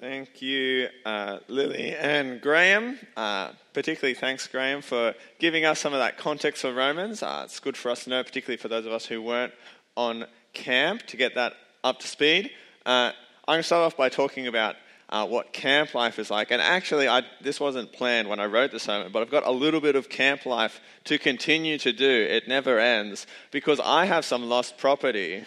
Thank you, uh, Lily and Graham. Uh, particularly thanks, Graham, for giving us some of that context for Romans. Uh, it's good for us to know, particularly for those of us who weren't on camp, to get that up to speed. Uh, I'm going to start off by talking about uh, what camp life is like. And actually, I, this wasn't planned when I wrote the sermon, but I've got a little bit of camp life to continue to do. It never ends because I have some lost property.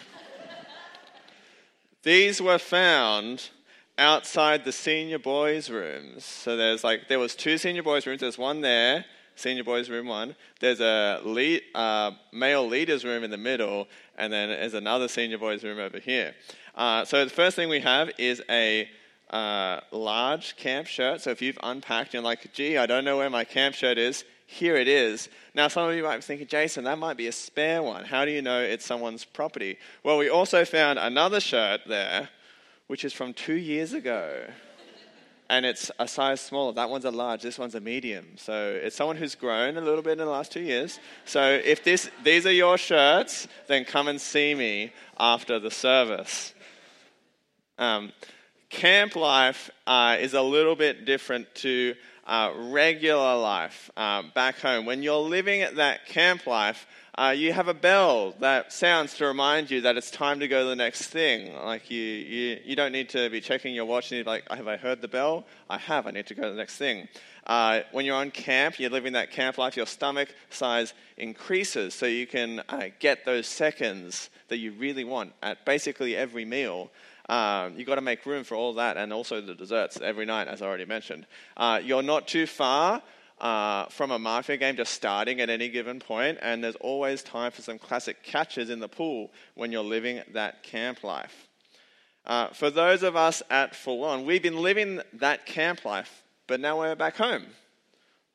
These were found outside the senior boys' rooms. So there's like there was two senior boys' rooms. There's one there, senior boys' room one. There's a lead, uh, male leaders' room in the middle, and then there's another senior boys' room over here. Uh, so the first thing we have is a uh, large camp shirt. So if you've unpacked and you're like, gee, I don't know where my camp shirt is, here it is. Now, some of you might be thinking, Jason, that might be a spare one. How do you know it's someone's property? Well, we also found another shirt there which is from two years ago. and it's a size smaller. That one's a large, this one's a medium. So it's someone who's grown a little bit in the last two years. So if this, these are your shirts, then come and see me after the service. Um, camp life uh, is a little bit different to uh, regular life uh, back home. When you're living at that camp life, uh, you have a bell that sounds to remind you that it's time to go to the next thing. Like you, you, you don't need to be checking your watch and you're like, have I heard the bell? I have. I need to go to the next thing. Uh, when you're on camp, you're living that camp life. Your stomach size increases, so you can uh, get those seconds that you really want at basically every meal. Um, you've got to make room for all that and also the desserts every night, as I already mentioned. Uh, you're not too far uh, from a mafia game just starting at any given point, and there's always time for some classic catches in the pool when you're living that camp life. Uh, for those of us at Full On, we've been living that camp life, but now we're back home.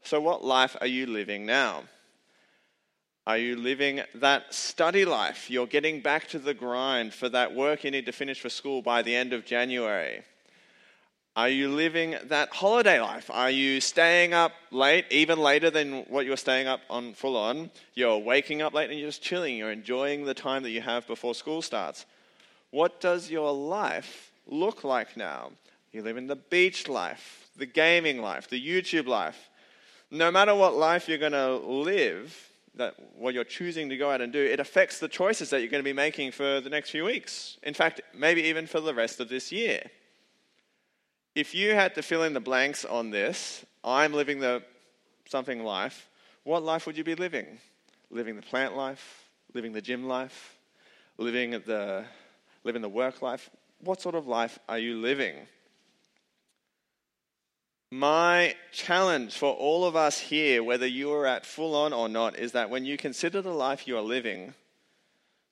So, what life are you living now? Are you living that study life? You're getting back to the grind for that work you need to finish for school by the end of January. Are you living that holiday life? Are you staying up late, even later than what you're staying up on full on? You're waking up late and you're just chilling. You're enjoying the time that you have before school starts. What does your life look like now? You live in the beach life, the gaming life, the YouTube life. No matter what life you're going to live, that what you're choosing to go out and do, it affects the choices that you're going to be making for the next few weeks. In fact, maybe even for the rest of this year if you had to fill in the blanks on this, I'm living the something life, what life would you be living? Living the plant life, living the gym life, living the living the work life? What sort of life are you living? My challenge for all of us here, whether you are at full on or not, is that when you consider the life you are living,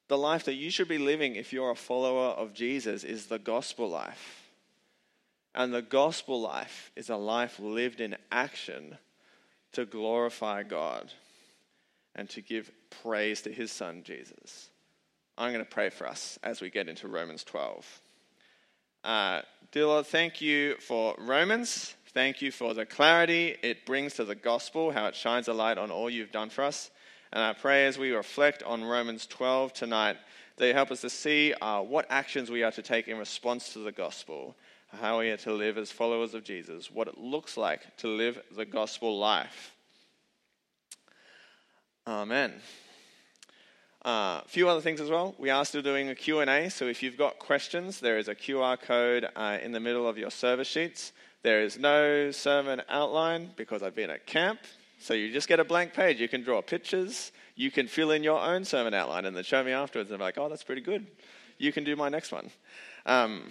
the life that you should be living if you're a follower of Jesus is the gospel life. And the gospel life is a life lived in action to glorify God and to give praise to his son, Jesus. I'm going to pray for us as we get into Romans 12. Uh, dear Lord, thank you for Romans. Thank you for the clarity it brings to the gospel, how it shines a light on all you've done for us. And I pray as we reflect on Romans 12 tonight, that you help us to see uh, what actions we are to take in response to the gospel how we are to live as followers of Jesus, what it looks like to live the gospel life. Amen. A uh, few other things as well. We are still doing a Q&A, so if you've got questions, there is a QR code uh, in the middle of your service sheets. There is no sermon outline because I've been at camp, so you just get a blank page. You can draw pictures. You can fill in your own sermon outline and then show me afterwards. And I'm like, oh, that's pretty good. You can do my next one. Um,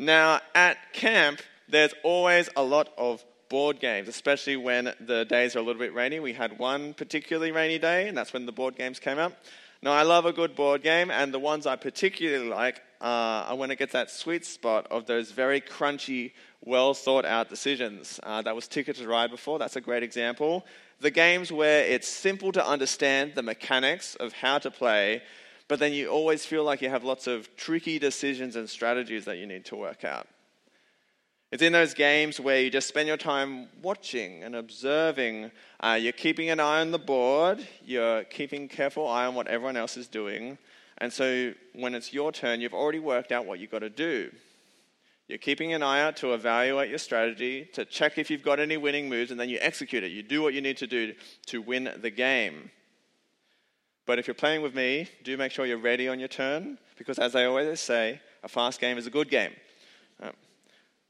now, at camp, there's always a lot of board games, especially when the days are a little bit rainy. We had one particularly rainy day, and that's when the board games came up. Now, I love a good board game, and the ones I particularly like are when it gets that sweet spot of those very crunchy, well thought out decisions. Uh, that was Ticket to Ride before, that's a great example. The games where it's simple to understand the mechanics of how to play, but then you always feel like you have lots of tricky decisions and strategies that you need to work out. It's in those games where you just spend your time watching and observing. Uh, you're keeping an eye on the board, you're keeping careful eye on what everyone else is doing. And so when it's your turn, you've already worked out what you've got to do. You're keeping an eye out to evaluate your strategy, to check if you've got any winning moves, and then you execute it. You do what you need to do to win the game. But if you're playing with me, do make sure you're ready on your turn, because as I always say, a fast game is a good game. Um,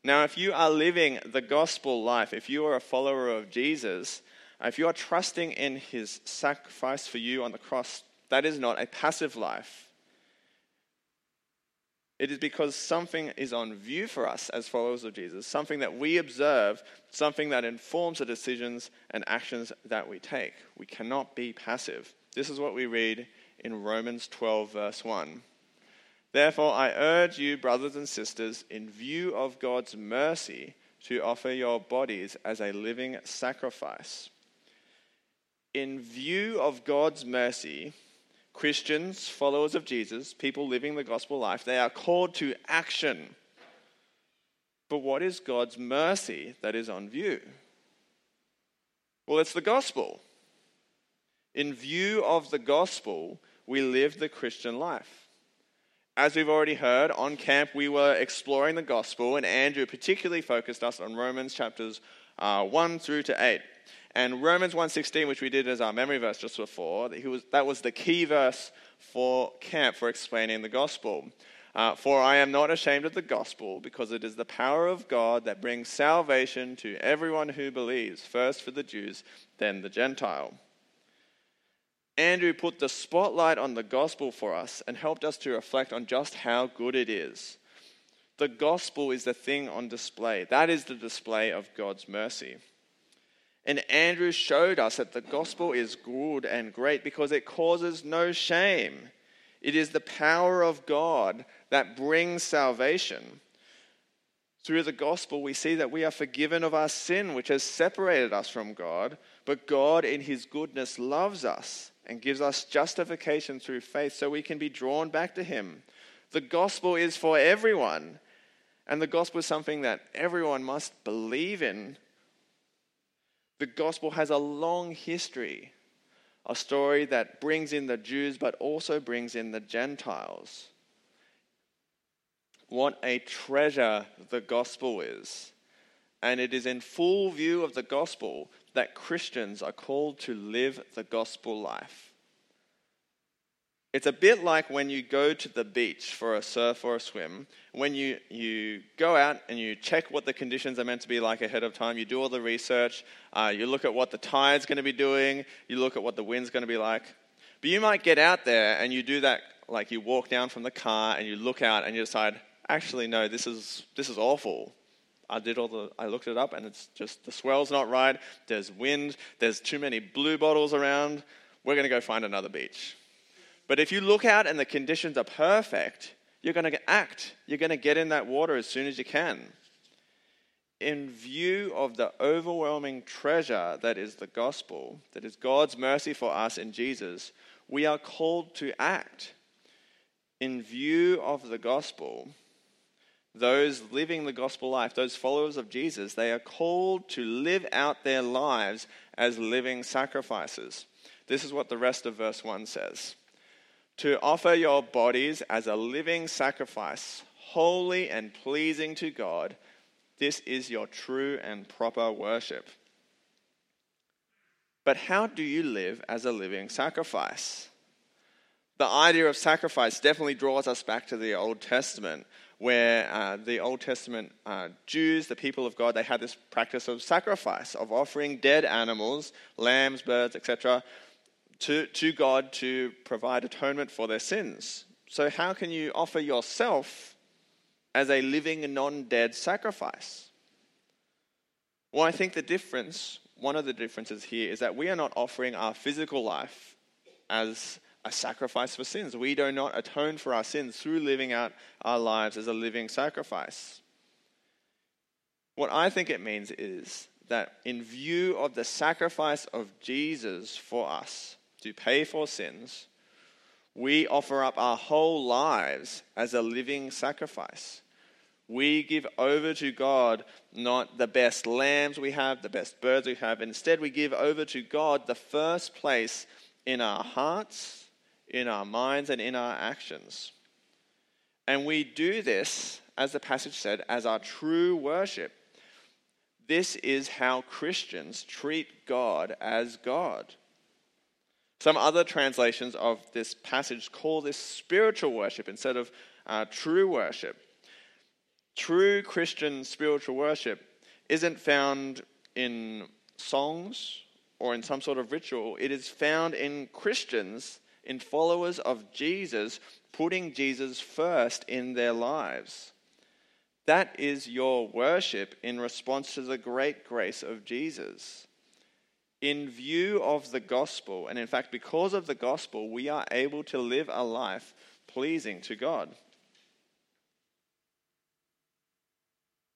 now, if you are living the gospel life, if you are a follower of Jesus, if you are trusting in his sacrifice for you on the cross, that is not a passive life. It is because something is on view for us as followers of Jesus, something that we observe, something that informs the decisions and actions that we take. We cannot be passive. This is what we read in Romans 12, verse 1. Therefore, I urge you, brothers and sisters, in view of God's mercy, to offer your bodies as a living sacrifice. In view of God's mercy, Christians, followers of Jesus, people living the gospel life, they are called to action. But what is God's mercy that is on view? Well, it's the gospel. In view of the gospel, we live the Christian life. As we've already heard, on camp we were exploring the gospel, and Andrew particularly focused us on Romans chapters uh, 1 through to 8. And Romans 1.16, which we did as our memory verse just before, that was, that was the key verse for camp for explaining the gospel. Uh, for I am not ashamed of the gospel, because it is the power of God that brings salvation to everyone who believes, first for the Jews, then the Gentile. Andrew put the spotlight on the gospel for us and helped us to reflect on just how good it is. The gospel is the thing on display. That is the display of God's mercy. And Andrew showed us that the gospel is good and great because it causes no shame. It is the power of God that brings salvation. Through the gospel, we see that we are forgiven of our sin, which has separated us from God, but God, in His goodness, loves us and gives us justification through faith so we can be drawn back to Him. The gospel is for everyone, and the gospel is something that everyone must believe in the gospel has a long history, a story that brings in the Jews but also brings in the Gentiles. What a treasure the gospel is. And it is in full view of the gospel that Christians are called to live the gospel life. It's a bit like when you go to the beach for a surf or a swim. When you, you go out and you check what the conditions are meant to be like ahead of time, you do all the research, uh, you look at what the tide's going to be doing, you look at what the wind's going to be like. But you might get out there and you do that, like you walk down from the car and you look out and you decide, actually, no, this is, this is awful. I did all the, I looked it up and it's just, the swell's not right, there's wind, there's too many blue bottles around, we're going to go find another beach but if you look out and the conditions are perfect, you're going to act. You're going to get in that water as soon as you can. In view of the overwhelming treasure that is the gospel, that is God's mercy for us in Jesus, we are called to act. In view of the gospel, those living the gospel life, those followers of Jesus, they are called to live out their lives as living sacrifices. This is what the rest of verse 1 says to offer your bodies as a living sacrifice, holy and pleasing to God. This is your true and proper worship. But how do you live as a living sacrifice? The idea of sacrifice definitely draws us back to the Old Testament, where uh, the Old Testament uh, Jews, the people of God, they had this practice of sacrifice, of offering dead animals, lambs, birds, etc., to, to God to provide atonement for their sins. So, how can you offer yourself as a living, non dead sacrifice? Well, I think the difference, one of the differences here, is that we are not offering our physical life as a sacrifice for sins. We do not atone for our sins through living out our lives as a living sacrifice. What I think it means is that in view of the sacrifice of Jesus for us, to pay for sins, we offer up our whole lives as a living sacrifice. We give over to God not the best lambs we have, the best birds we have. Instead, we give over to God the first place in our hearts, in our minds, and in our actions. And we do this, as the passage said, as our true worship. This is how Christians treat God as God. Some other translations of this passage call this spiritual worship instead of uh, true worship. True Christian spiritual worship isn't found in songs or in some sort of ritual, it is found in Christians, in followers of Jesus, putting Jesus first in their lives. That is your worship in response to the great grace of Jesus. In view of the gospel, and in fact, because of the gospel, we are able to live a life pleasing to God.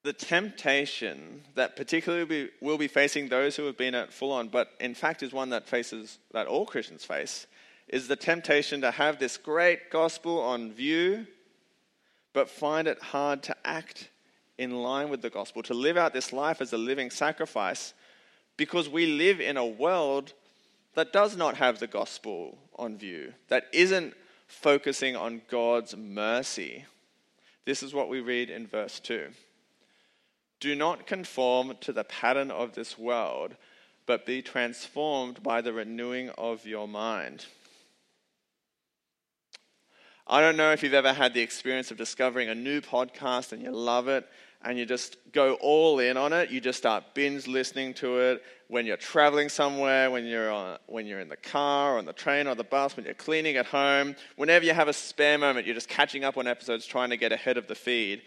the temptation that particularly will be facing those who have been at full on, but in fact is one that faces that all Christians face, is the temptation to have this great gospel on view, but find it hard to act in line with the gospel, to live out this life as a living sacrifice, because we live in a world that does not have the gospel on view, that isn't focusing on God's mercy. This is what we read in verse 2. Do not conform to the pattern of this world, but be transformed by the renewing of your mind. I don't know if you've ever had the experience of discovering a new podcast and you love it and you just go all in on it. You just start binge listening to it when you're traveling somewhere, when you're, on, when you're in the car, or on the train, or the bus, when you're cleaning at home. Whenever you have a spare moment, you're just catching up on episodes, trying to get ahead of the feed.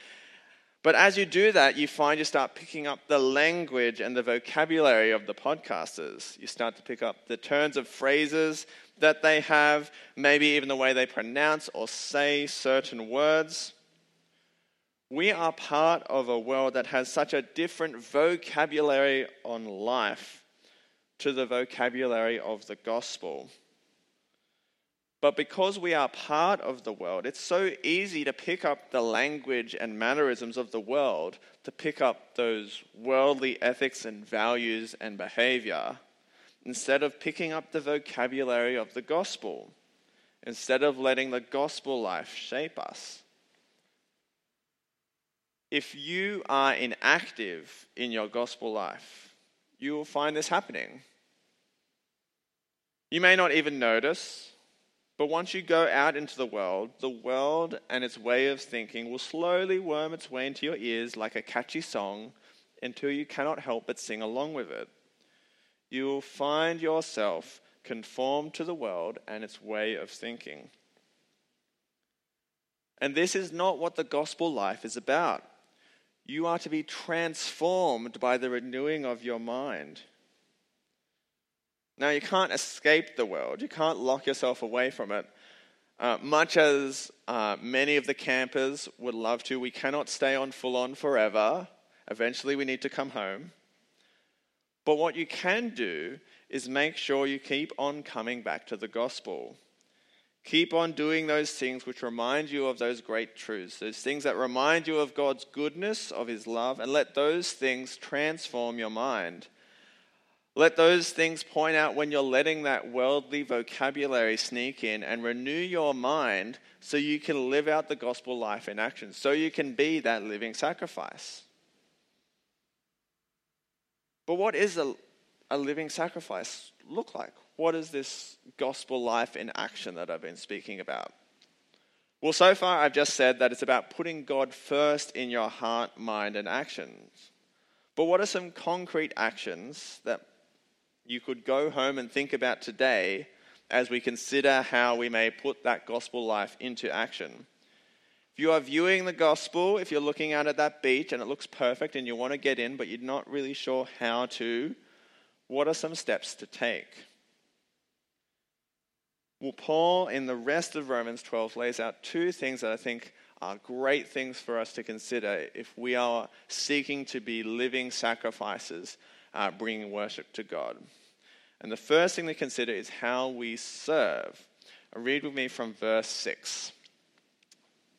But as you do that, you find you start picking up the language and the vocabulary of the podcasters. You start to pick up the turns of phrases that they have, maybe even the way they pronounce or say certain words. We are part of a world that has such a different vocabulary on life to the vocabulary of the gospel. But because we are part of the world, it's so easy to pick up the language and mannerisms of the world, to pick up those worldly ethics and values and behavior, instead of picking up the vocabulary of the gospel, instead of letting the gospel life shape us. If you are inactive in your gospel life, you will find this happening. You may not even notice but once you go out into the world, the world and its way of thinking will slowly worm its way into your ears like a catchy song until you cannot help but sing along with it. You will find yourself conformed to the world and its way of thinking. And this is not what the gospel life is about. You are to be transformed by the renewing of your mind. Now, you can't escape the world, you can't lock yourself away from it. Uh, much as uh, many of the campers would love to, we cannot stay on full on forever. Eventually, we need to come home. But what you can do is make sure you keep on coming back to the gospel. Keep on doing those things which remind you of those great truths, those things that remind you of God's goodness, of His love, and let those things transform your mind. Let those things point out when you're letting that worldly vocabulary sneak in and renew your mind so you can live out the gospel life in action, so you can be that living sacrifice. But what is a, a living sacrifice look like? What is this gospel life in action that I've been speaking about? Well, so far I've just said that it's about putting God first in your heart, mind, and actions. But what are some concrete actions that you could go home and think about today as we consider how we may put that gospel life into action. If you are viewing the gospel, if you're looking out at that beach and it looks perfect and you want to get in, but you're not really sure how to, what are some steps to take? Well, Paul, in the rest of Romans 12, lays out two things that I think are great things for us to consider if we are seeking to be living sacrifices uh, bringing worship to God. And the first thing to consider is how we serve. Read with me from verse 6.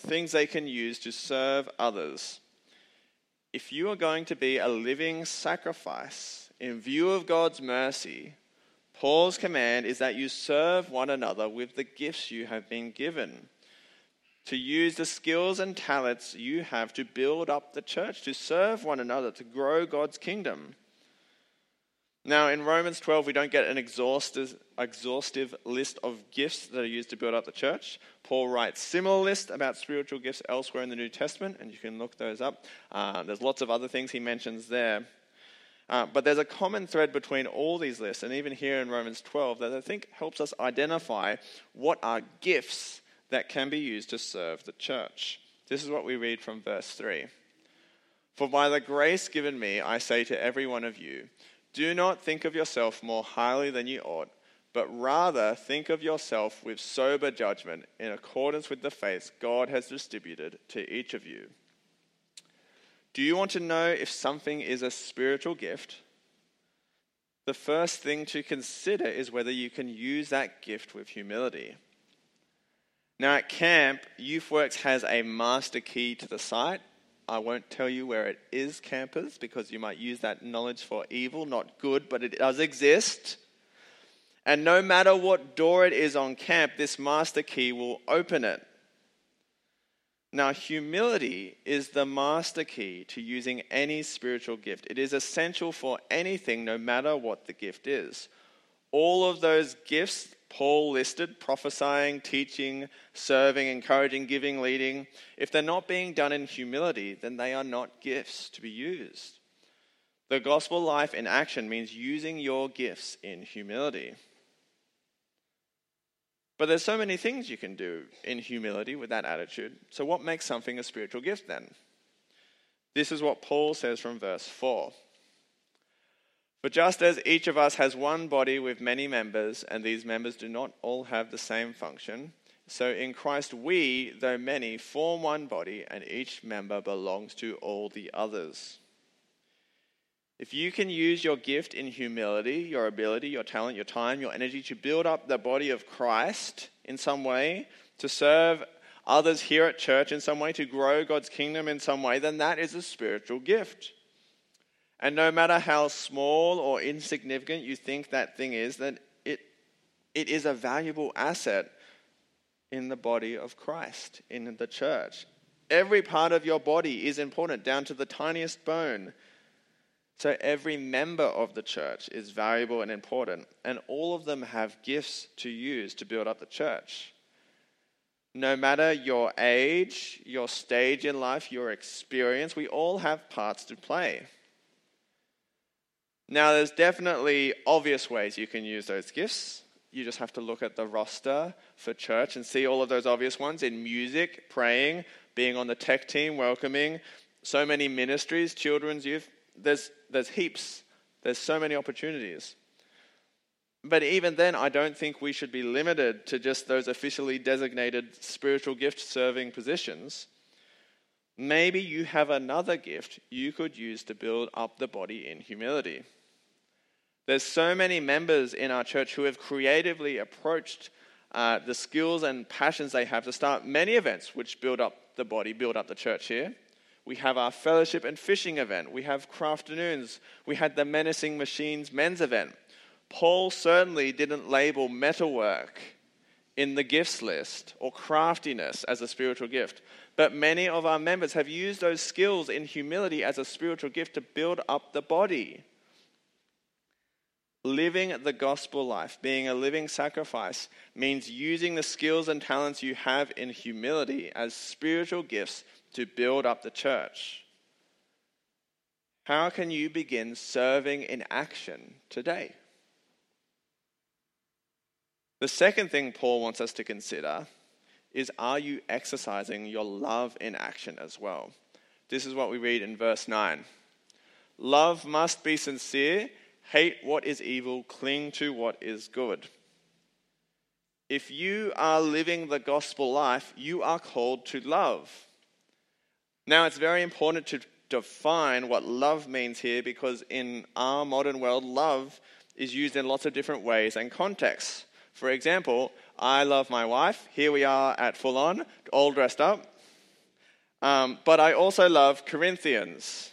things they can use to serve others. If you are going to be a living sacrifice in view of God's mercy, Paul's command is that you serve one another with the gifts you have been given. To use the skills and talents you have to build up the church, to serve one another, to grow God's kingdom. Now, in Romans 12, we don't get an exhaustive, list of gifts that are used to build up the church. Paul writes similar lists about spiritual gifts elsewhere in the New Testament, and you can look those up. Uh, there's lots of other things he mentions there. Uh, but there's a common thread between all these lists, and even here in Romans 12, that I think helps us identify what are gifts that can be used to serve the church. This is what we read from verse 3. For by the grace given me, I say to every one of you, do not think of yourself more highly than you ought, but rather think of yourself with sober judgment in accordance with the faith God has distributed to each of you. Do you want to know if something is a spiritual gift? The first thing to consider is whether you can use that gift with humility. Now, at camp, YouthWorks has a master key to the site. I won't tell you where it is, campers, because you might use that knowledge for evil, not good, but it does exist. And no matter what door it is on camp, this master key will open it. Now, humility is the master key to using any spiritual gift. It is essential for anything, no matter what the gift is. All of those gifts Paul listed prophesying, teaching, serving, encouraging, giving, leading if they're not being done in humility, then they are not gifts to be used. The gospel life in action means using your gifts in humility. But there's so many things you can do in humility with that attitude. So, what makes something a spiritual gift then? This is what Paul says from verse 4. But just as each of us has one body with many members, and these members do not all have the same function, so in Christ we, though many, form one body, and each member belongs to all the others. If you can use your gift in humility, your ability, your talent, your time, your energy to build up the body of Christ in some way, to serve others here at church in some way, to grow God's kingdom in some way, then that is a spiritual gift. And no matter how small or insignificant you think that thing is, that it, it is a valuable asset in the body of Christ, in the church. Every part of your body is important, down to the tiniest bone. So every member of the church is valuable and important, and all of them have gifts to use to build up the church. No matter your age, your stage in life, your experience, we all have parts to play. Now, there's definitely obvious ways you can use those gifts. You just have to look at the roster for church and see all of those obvious ones in music, praying, being on the tech team, welcoming, so many ministries, children's youth, there's, there's heaps. There's so many opportunities. But even then, I don't think we should be limited to just those officially designated spiritual gift serving positions. Maybe you have another gift you could use to build up the body in humility. There's so many members in our church who have creatively approached uh, the skills and passions they have to start many events which build up the body, build up the church here. We have our fellowship and fishing event. We have crafternoons. We had the menacing machines men's event. Paul certainly didn't label metalwork in the gifts list or craftiness as a spiritual gift. But many of our members have used those skills in humility as a spiritual gift to build up the body. Living the gospel life, being a living sacrifice, means using the skills and talents you have in humility as spiritual gifts to build up the church. How can you begin serving in action today? The second thing Paul wants us to consider is are you exercising your love in action as well? This is what we read in verse 9. Love must be sincere, hate what is evil, cling to what is good. if you are living the gospel life, you are called to love. Now, it's very important to define what love means here because in our modern world, love is used in lots of different ways and contexts. For example, I love my wife. Here we are at full on, all dressed up. Um, but I also love Corinthians.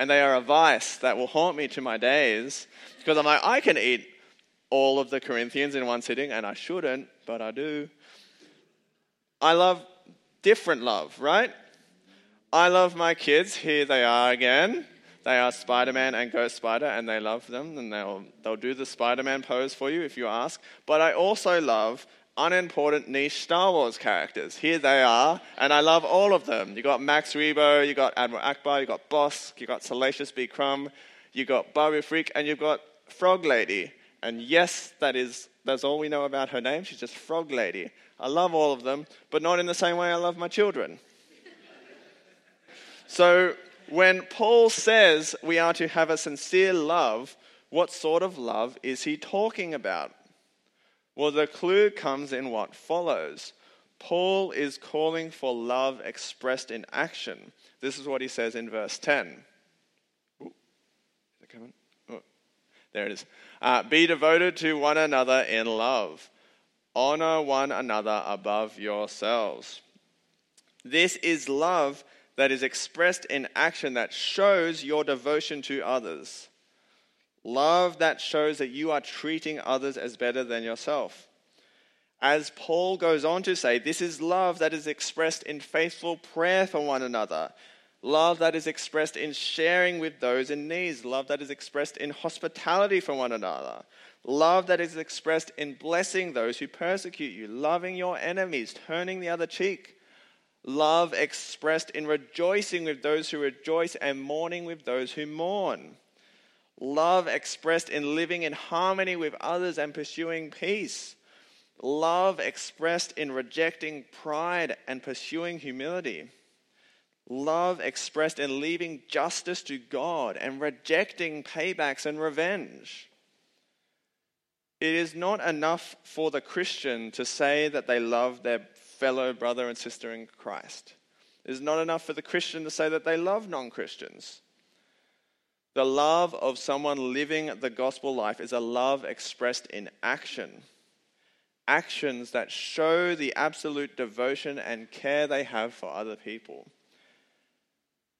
And they are a vice that will haunt me to my days because I'm like, I can eat all of the Corinthians in one sitting, and I shouldn't, but I do. I love different love, right? I love my kids. Here they are again. They are Spider Man and Ghost Spider, and they love them, and they'll, they'll do the Spider Man pose for you if you ask. But I also love unimportant niche Star Wars characters. Here they are, and I love all of them. You got Max Rebo, you got Admiral Ackbar, you got Bossk, you got Salacious B. Crumb, you got Babu Frik, and you've got Frog Lady. And yes, that is that's all we know about her name. She's just Frog Lady. I love all of them, but not in the same way I love my children. so when Paul says we are to have a sincere love, what sort of love is he talking about? Well, the clue comes in what follows. Paul is calling for love expressed in action. This is what he says in verse 10. Ooh, is it coming? Oh, there it is. Uh, Be devoted to one another in love. Honor one another above yourselves. This is love that is expressed in action that shows your devotion to others. Love that shows that you are treating others as better than yourself. As Paul goes on to say, this is love that is expressed in faithful prayer for one another. Love that is expressed in sharing with those in need. Love that is expressed in hospitality for one another. Love that is expressed in blessing those who persecute you, loving your enemies, turning the other cheek. Love expressed in rejoicing with those who rejoice and mourning with those who mourn love expressed in living in harmony with others and pursuing peace, love expressed in rejecting pride and pursuing humility, love expressed in leaving justice to God and rejecting paybacks and revenge. It is not enough for the Christian to say that they love their fellow brother and sister in Christ. It is not enough for the Christian to say that they love non Christians. The love of someone living the gospel life is a love expressed in action. Actions that show the absolute devotion and care they have for other people.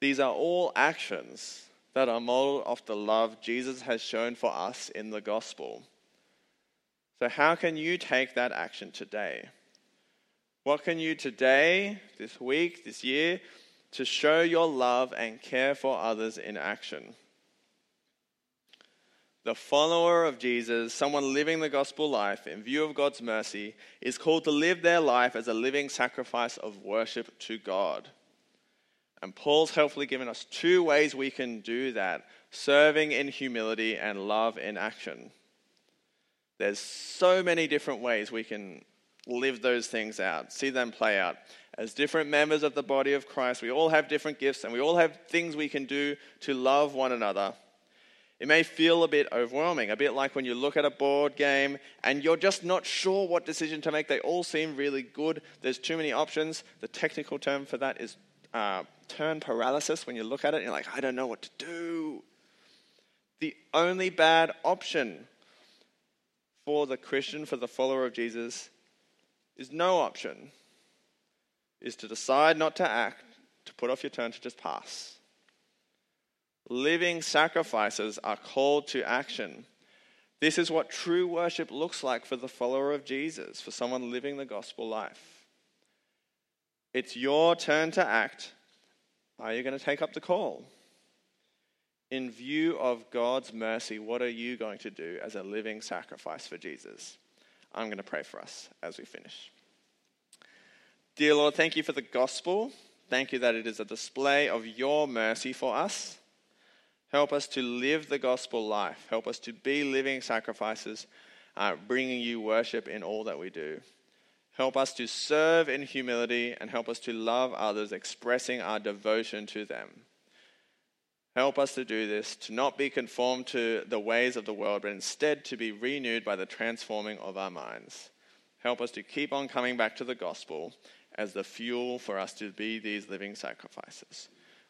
These are all actions that are modeled off the love Jesus has shown for us in the gospel. So, how can you take that action today? What can you today, this week, this year, to show your love and care for others in action? The follower of Jesus, someone living the gospel life in view of God's mercy, is called to live their life as a living sacrifice of worship to God. And Paul's helpfully given us two ways we can do that serving in humility and love in action. There's so many different ways we can live those things out, see them play out. As different members of the body of Christ, we all have different gifts and we all have things we can do to love one another it may feel a bit overwhelming, a bit like when you look at a board game and you're just not sure what decision to make. They all seem really good. There's too many options. The technical term for that is uh, turn paralysis. When you look at it, you're like, I don't know what to do. The only bad option for the Christian, for the follower of Jesus, is no option, is to decide not to act, to put off your turn, to just pass living sacrifices are called to action. This is what true worship looks like for the follower of Jesus, for someone living the gospel life. It's your turn to act. Are you going to take up the call? In view of God's mercy, what are you going to do as a living sacrifice for Jesus? I'm going to pray for us as we finish. Dear Lord, thank you for the gospel. Thank you that it is a display of your mercy for us. Help us to live the gospel life. Help us to be living sacrifices, uh, bringing you worship in all that we do. Help us to serve in humility and help us to love others, expressing our devotion to them. Help us to do this, to not be conformed to the ways of the world, but instead to be renewed by the transforming of our minds. Help us to keep on coming back to the gospel as the fuel for us to be these living sacrifices.